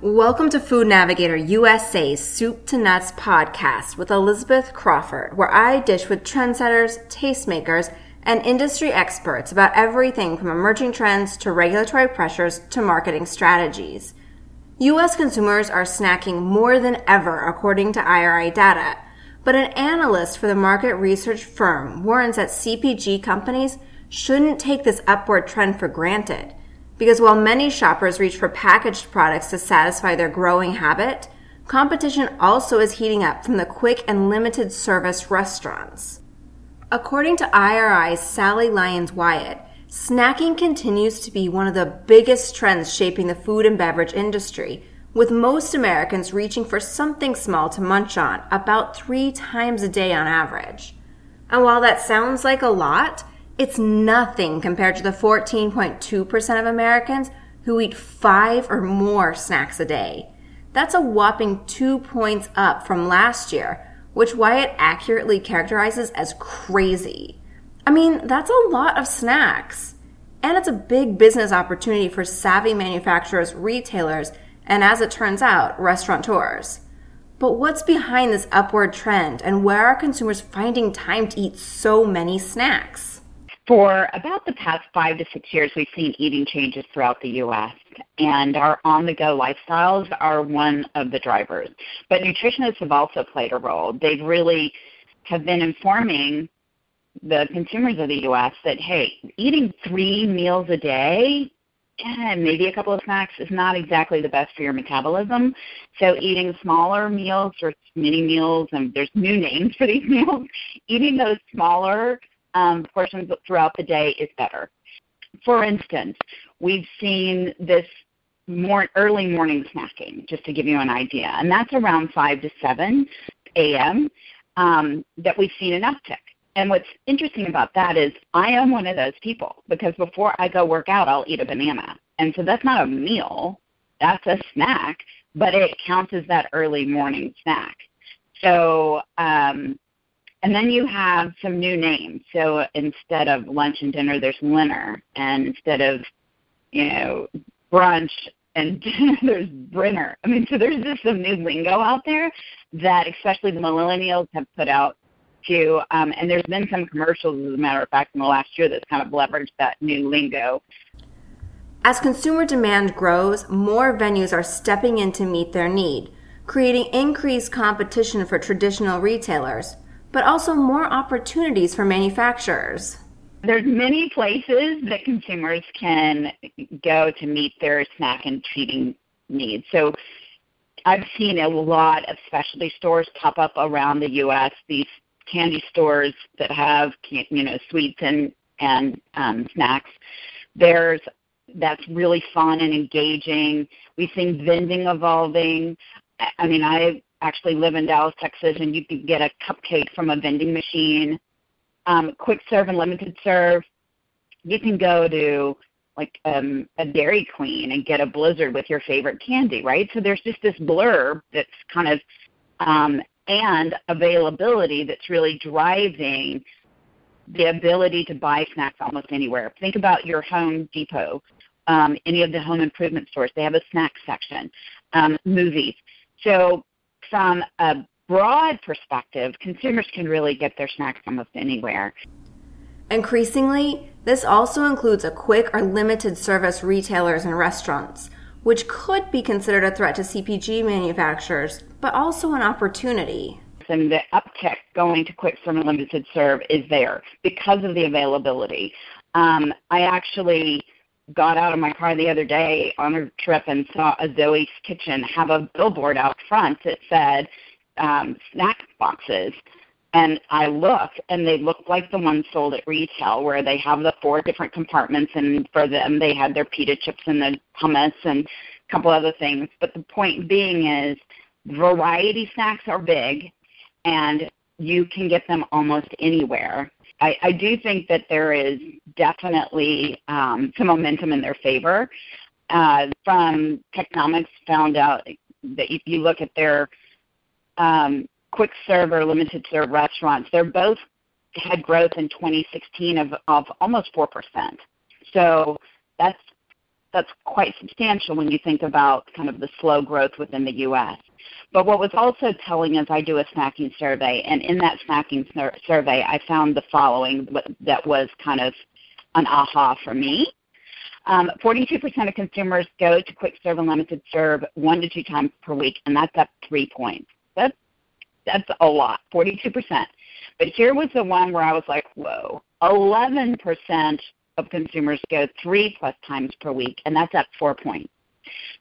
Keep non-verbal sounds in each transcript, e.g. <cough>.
Welcome to Food Navigator USA's Soup to Nuts podcast with Elizabeth Crawford, where I dish with trendsetters, tastemakers, and industry experts about everything from emerging trends to regulatory pressures to marketing strategies. U.S. consumers are snacking more than ever, according to IRI data. But an analyst for the market research firm warns that CPG companies shouldn't take this upward trend for granted. Because while many shoppers reach for packaged products to satisfy their growing habit, competition also is heating up from the quick and limited service restaurants. According to IRI's Sally Lyons Wyatt, snacking continues to be one of the biggest trends shaping the food and beverage industry, with most Americans reaching for something small to munch on about three times a day on average. And while that sounds like a lot, it's nothing compared to the 14.2% of Americans who eat five or more snacks a day. That's a whopping two points up from last year, which Wyatt accurately characterizes as crazy. I mean, that's a lot of snacks. And it's a big business opportunity for savvy manufacturers, retailers, and as it turns out, restaurateurs. But what's behind this upward trend, and where are consumers finding time to eat so many snacks? For about the past five to six years, we've seen eating changes throughout the U.S., and our on the go lifestyles are one of the drivers. But nutritionists have also played a role. They've really have been informing the consumers of the U.S. that, hey, eating three meals a day and maybe a couple of snacks is not exactly the best for your metabolism. So eating smaller meals or mini meals, and there's new names for these <laughs> meals, eating those smaller um, portions throughout the day is better. For instance, we've seen this more early morning snacking, just to give you an idea, and that's around 5 to 7 a.m. Um, that we've seen an uptick. And what's interesting about that is I am one of those people because before I go work out, I'll eat a banana. And so that's not a meal, that's a snack, but it counts as that early morning snack. So um, and then you have some new names. So instead of lunch and dinner, there's dinner, and instead of you know brunch and dinner, <laughs> there's Brinner. I mean, so there's just some new lingo out there that especially the millennials have put out too. Um, and there's been some commercials, as a matter of fact, in the last year that's kind of leveraged that new lingo. As consumer demand grows, more venues are stepping in to meet their need, creating increased competition for traditional retailers but also more opportunities for manufacturers. There's many places that consumers can go to meet their snack and treating needs. So I've seen a lot of specialty stores pop up around the U.S. These candy stores that have you know sweets and and um, snacks. There's that's really fun and engaging. We've seen vending evolving. I mean, I actually live in Dallas, Texas, and you can get a cupcake from a vending machine. Um, quick serve and limited serve. You can go to like um, a Dairy Queen and get a Blizzard with your favorite candy, right? So there's just this blurb that's kind of um, and availability that's really driving the ability to buy snacks almost anywhere. Think about your Home Depot, um, any of the home improvement stores. They have a snack section. Um, movies. So from a broad perspective, consumers can really get their snacks almost anywhere. Increasingly, this also includes a quick or limited service retailers and restaurants, which could be considered a threat to CPG manufacturers, but also an opportunity. And the uptick going to quick serve and limited serve is there because of the availability. Um, I actually got out of my car the other day on a trip and saw a Zoe's Kitchen have a billboard out front that said um, snack boxes. And I looked, and they looked like the ones sold at retail, where they have the four different compartments, and for them, they had their pita chips and the hummus and a couple other things. But the point being is, variety snacks are big, and you can get them almost anywhere. I, I do think that there is definitely um, some momentum in their favor. Uh, from Technomic found out that if you look at their um, quick serve or limited serve restaurants, they're both had growth in 2016 of, of almost 4%. So that's that's quite substantial when you think about kind of the slow growth within the U.S. But what was also telling is I do a snacking survey, and in that snacking sur- survey, I found the following that was kind of an aha for me. Um, 42% of consumers go to quick serve and limited serve one to two times per week, and that's up three points. That's that's a lot, 42%. But here was the one where I was like, whoa, 11% of consumers go three plus times per week, and that's up four points.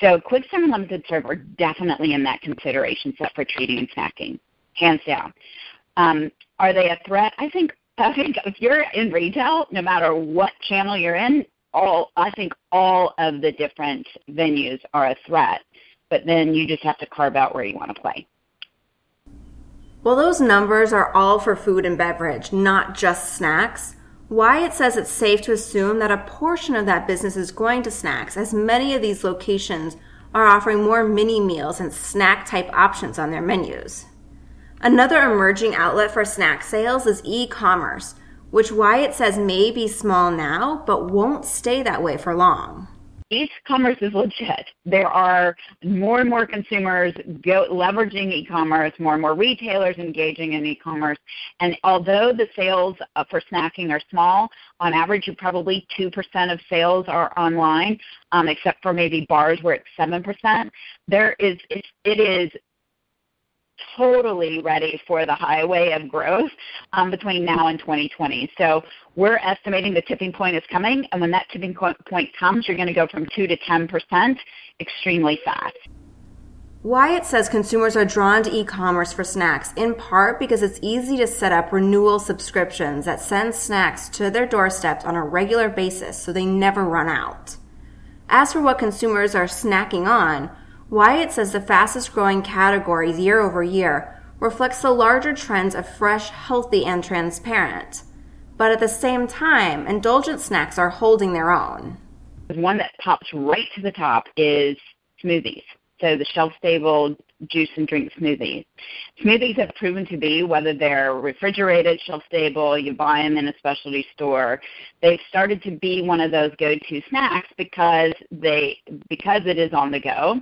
So quick serve and limited serve are definitely in that consideration set for treating and snacking, hands down. Um, are they a threat? I think I think if you're in retail, no matter what channel you're in, all I think all of the different venues are a threat. But then you just have to carve out where you want to play. Well, those numbers are all for food and beverage, not just snacks. Wyatt says it's safe to assume that a portion of that business is going to snacks, as many of these locations are offering more mini meals and snack type options on their menus. Another emerging outlet for snack sales is e commerce, which Wyatt says may be small now, but won't stay that way for long e-commerce is legit. There are more and more consumers go, leveraging e-commerce, more and more retailers engaging in e-commerce. And although the sales uh, for snacking are small, on average, probably 2% of sales are online, um, except for maybe bars where it's 7%. There is, it, it is totally ready for the highway of growth um, between now and 2020. So we're estimating the tipping point is coming, and when that tipping point comes, you're going to go from 2 to 10% extremely fast. Wyatt says consumers are drawn to e commerce for snacks, in part because it's easy to set up renewal subscriptions that send snacks to their doorsteps on a regular basis so they never run out. As for what consumers are snacking on, Wyatt says the fastest growing categories year over year reflects the larger trends of fresh, healthy, and transparent. But at the same time, indulgent snacks are holding their own. One that pops right to the top is smoothies. So the shelf stable juice and drink smoothies. Smoothies have proven to be, whether they're refrigerated, shelf stable, you buy them in a specialty store, they've started to be one of those go-to snacks because they because it is on the go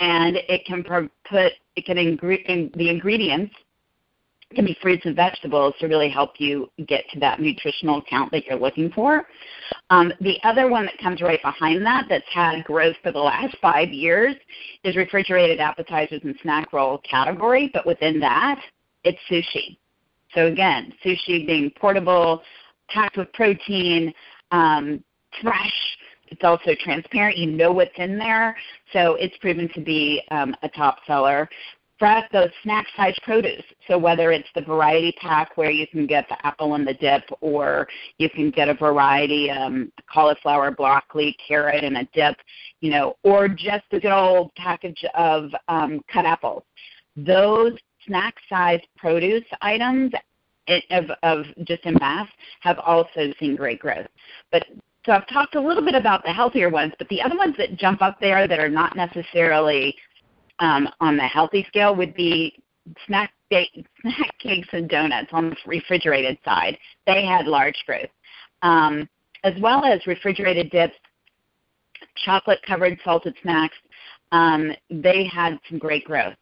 and it can put it can ingre- the ingredients can be fruits and vegetables to really help you get to that nutritional count that you're looking for. Um, the other one that comes right behind that, that's had growth for the last five years, is refrigerated appetizers and snack roll category. But within that, it's sushi. So again, sushi being portable, packed with protein, um, fresh, it's also transparent. You know what's in there, so it's proven to be um, a top seller. Fresh, those snack size produce. So whether it's the variety pack where you can get the apple and the dip, or you can get a variety, um, cauliflower, broccoli, carrot, and a dip, you know, or just a good old package of um, cut apples. Those snack size produce items of, of just in mass have also seen great growth. But so I've talked a little bit about the healthier ones, but the other ones that jump up there that are not necessarily um, on the healthy scale would be snack, <laughs> snack cakes and donuts on the refrigerated side. They had large growth, um, as well as refrigerated dips, chocolate covered salted snacks. Um, they had some great growth.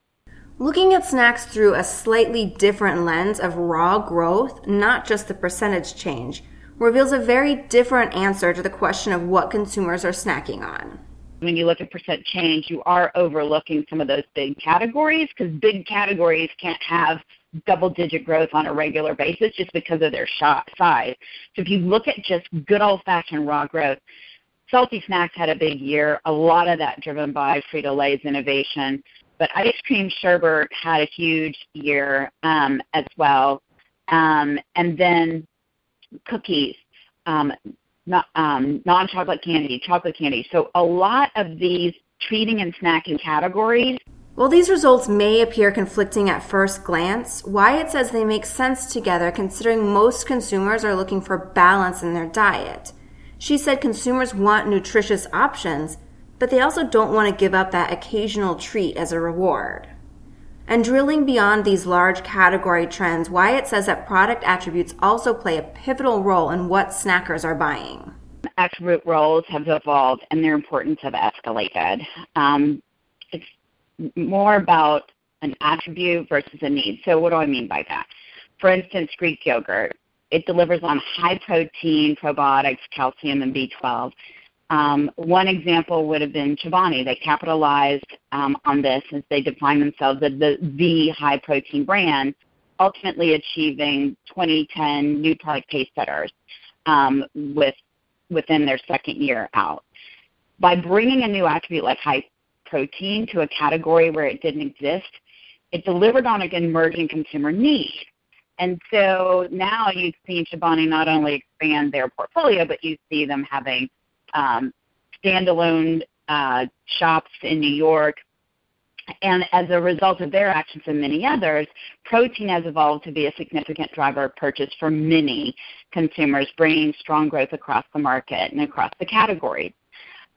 Looking at snacks through a slightly different lens of raw growth, not just the percentage change reveals a very different answer to the question of what consumers are snacking on. When you look at percent change, you are overlooking some of those big categories because big categories can't have double digit growth on a regular basis just because of their size. So if you look at just good old fashioned raw growth, salty snacks had a big year, a lot of that driven by Frito Lay's innovation. But ice cream sherbet had a huge year um, as well. Um, and then cookies, um, um, non-chocolate candy, chocolate candy. So a lot of these treating and snacking categories. While these results may appear conflicting at first glance, Wyatt says they make sense together considering most consumers are looking for balance in their diet. She said consumers want nutritious options, but they also don't want to give up that occasional treat as a reward. And drilling beyond these large category trends, Wyatt says that product attributes also play a pivotal role in what snackers are buying. attribute roles have evolved and their importance have escalated. Um, it's more about an attribute versus a need. So what do I mean by that? For instance, Greek yogurt. It delivers on high protein, probiotics, calcium, and B12. Um, one example would have been Chobani. They capitalized um, on this as they defined themselves as the, the high protein brand, ultimately achieving 2010 new product pace setters um, with, within their second year out. By bringing a new attribute like high protein to a category where it didn't exist, it delivered on an emerging consumer need. And so now you've seen Chobani not only expand their portfolio, but you see them having um, standalone uh, shops in New York. And as a result of their actions and many others, protein has evolved to be a significant driver of purchase for many consumers, bringing strong growth across the market and across the categories.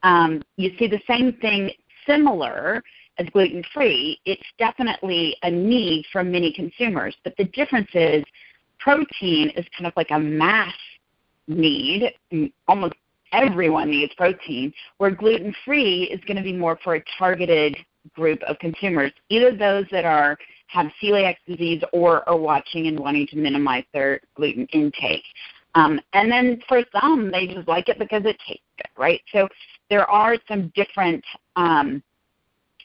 Um, you see the same thing similar as gluten free. It's definitely a need for many consumers, but the difference is protein is kind of like a mass need, almost everyone needs protein, where gluten free is going to be more for a targeted group of consumers, either those that are have celiac disease or are watching and wanting to minimize their gluten intake. Um, and then for some, they just like it because it tastes good, right? So there are some different, um,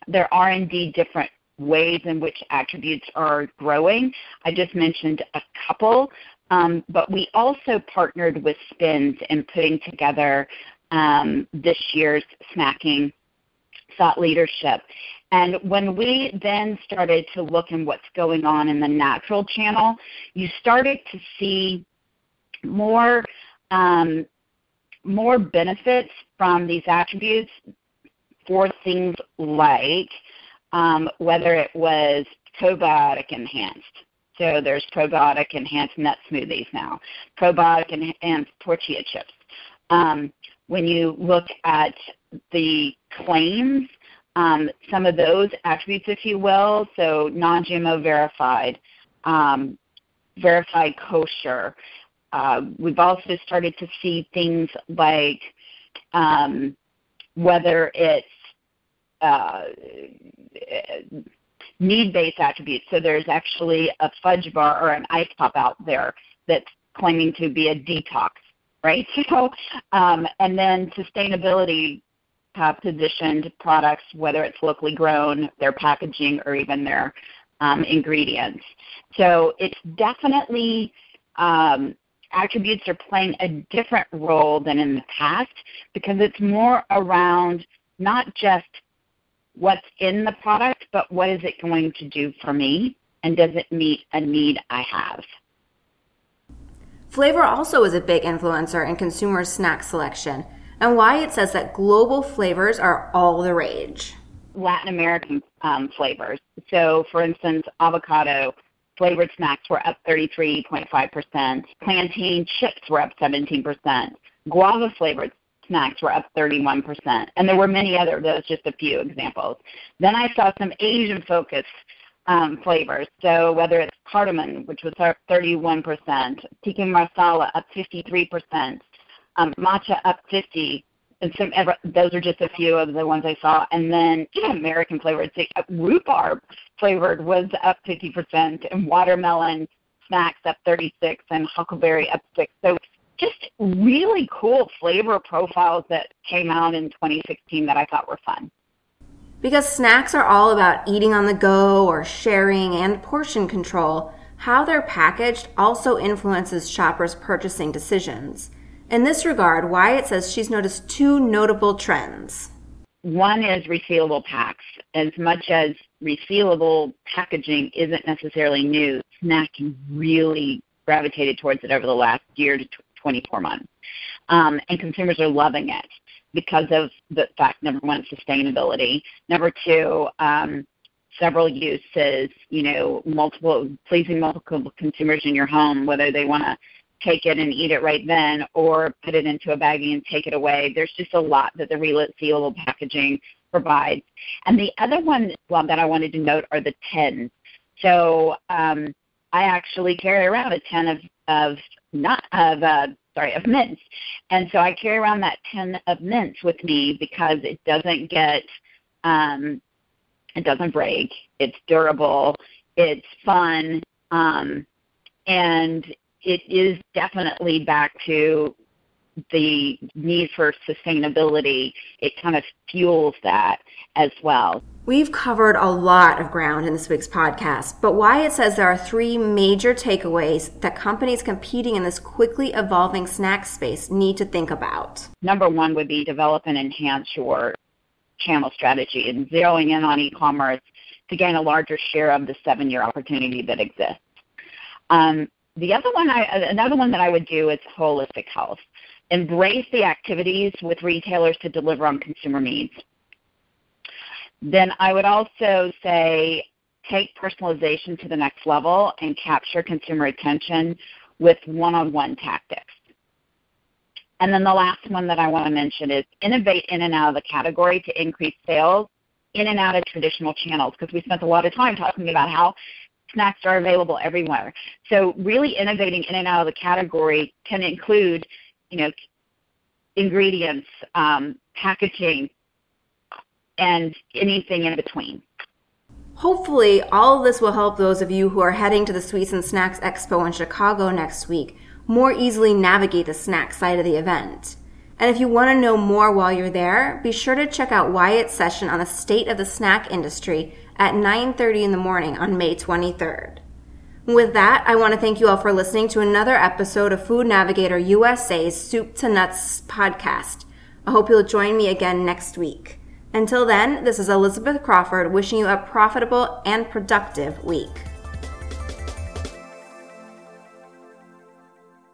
there are indeed different ways in which attributes are growing. I just mentioned a couple, um, but we also partnered with SPINS in putting together um, this year's Smacking thought leadership. And when we then started to look at what's going on in the natural channel, you started to see more um, more benefits from these attributes for things like um, whether it was probiotic enhanced, so there's probiotic enhanced nut smoothies now, probiotic enhanced tortilla chips. Um, when you look at the claims, um, some of those attributes, if you will, so non-GMO verified, um, verified kosher. Uh, we've also started to see things like um, whether it's uh, need-based attributes. So there's actually a fudge bar or an ice pop out there that's claiming to be a detox, right? <laughs> So, um, and then sustainability uh, positioned products, whether it's locally grown, their packaging, or even their um, ingredients. So it's definitely um, attributes are playing a different role than in the past because it's more around not just what's in the product, but what is it going to do for me? And does it meet a need I have? Flavor also is a big influencer in consumer snack selection, and Wyatt says that global flavors are all the rage. Latin American um, flavors. So, for instance, avocado flavored snacks were up 33.5%. Plantain chips were up 17%. Guava flavored snacks were up 31%. And there were many other, those just a few examples. Then I saw some Asian focused um, flavors. So whether it's cardamom, which was up 31%, tikka masala up 53%, um, matcha up 50 and some those are just a few of the ones I saw. And then know, American flavored, uh, rhubarb flavored was up 50%, and watermelon snacks up 36, and huckleberry up 6. So just really cool flavor profiles that came out in 2016 that I thought were fun. Because snacks are all about eating on the go or sharing and portion control, how they're packaged also influences shoppers' purchasing decisions. In this regard, Wyatt says she's noticed two notable trends. One is resealable packs. As much as resealable packaging isn't necessarily new, snacking really gravitated towards it over the last year to 24 months. Um, and consumers are loving it because of the fact, number one, sustainability. Number two, um, several uses, you know, multiple, pleasing multiple consumers in your home, whether they want to take it and eat it right then or put it into a baggie and take it away. There's just a lot that the resealable packaging provides. And the other one well, that I wanted to note are the tins. So um, I actually carry around a tin of, of not of uh, sorry, of mints. And so I carry around that tin of mints with me because it doesn't get, um, it doesn't break. It's durable. It's fun. Um, and it is definitely back to the need for sustainability. It kind of fuels that as well. We've covered a lot of ground in this week's podcast, but Wyatt says there are three major takeaways that companies competing in this quickly evolving snack space need to think about. Number one would be develop and enhance your channel strategy and zeroing in on e-commerce to gain a larger share of the seven-year opportunity that exists. Um, the other one, I, another one that I would do is holistic health. Embrace the activities with retailers to deliver on consumer needs. Then I would also say take personalization to the next level and capture consumer attention with one-on-one tactics. And then the last one that I want to mention is innovate in and out of the category to increase sales in and out of traditional channels because we spent a lot of time talking about how snacks are available everywhere. So really innovating in and out of the category can include, you know, ingredients, um, packaging, and anything in between. Hopefully, all of this will help those of you who are heading to the Sweets and Snacks Expo in Chicago next week more easily navigate the snack side of the event. And if you want to know more while you're there, be sure to check out Wyatt's session on the state of the snack industry at 9:30 in the morning on May 23rd. With that, I want to thank you all for listening to another episode of Food Navigator USA's Soup to Nuts podcast. I hope you'll join me again next week. Until then, this is Elizabeth Crawford wishing you a profitable and productive week.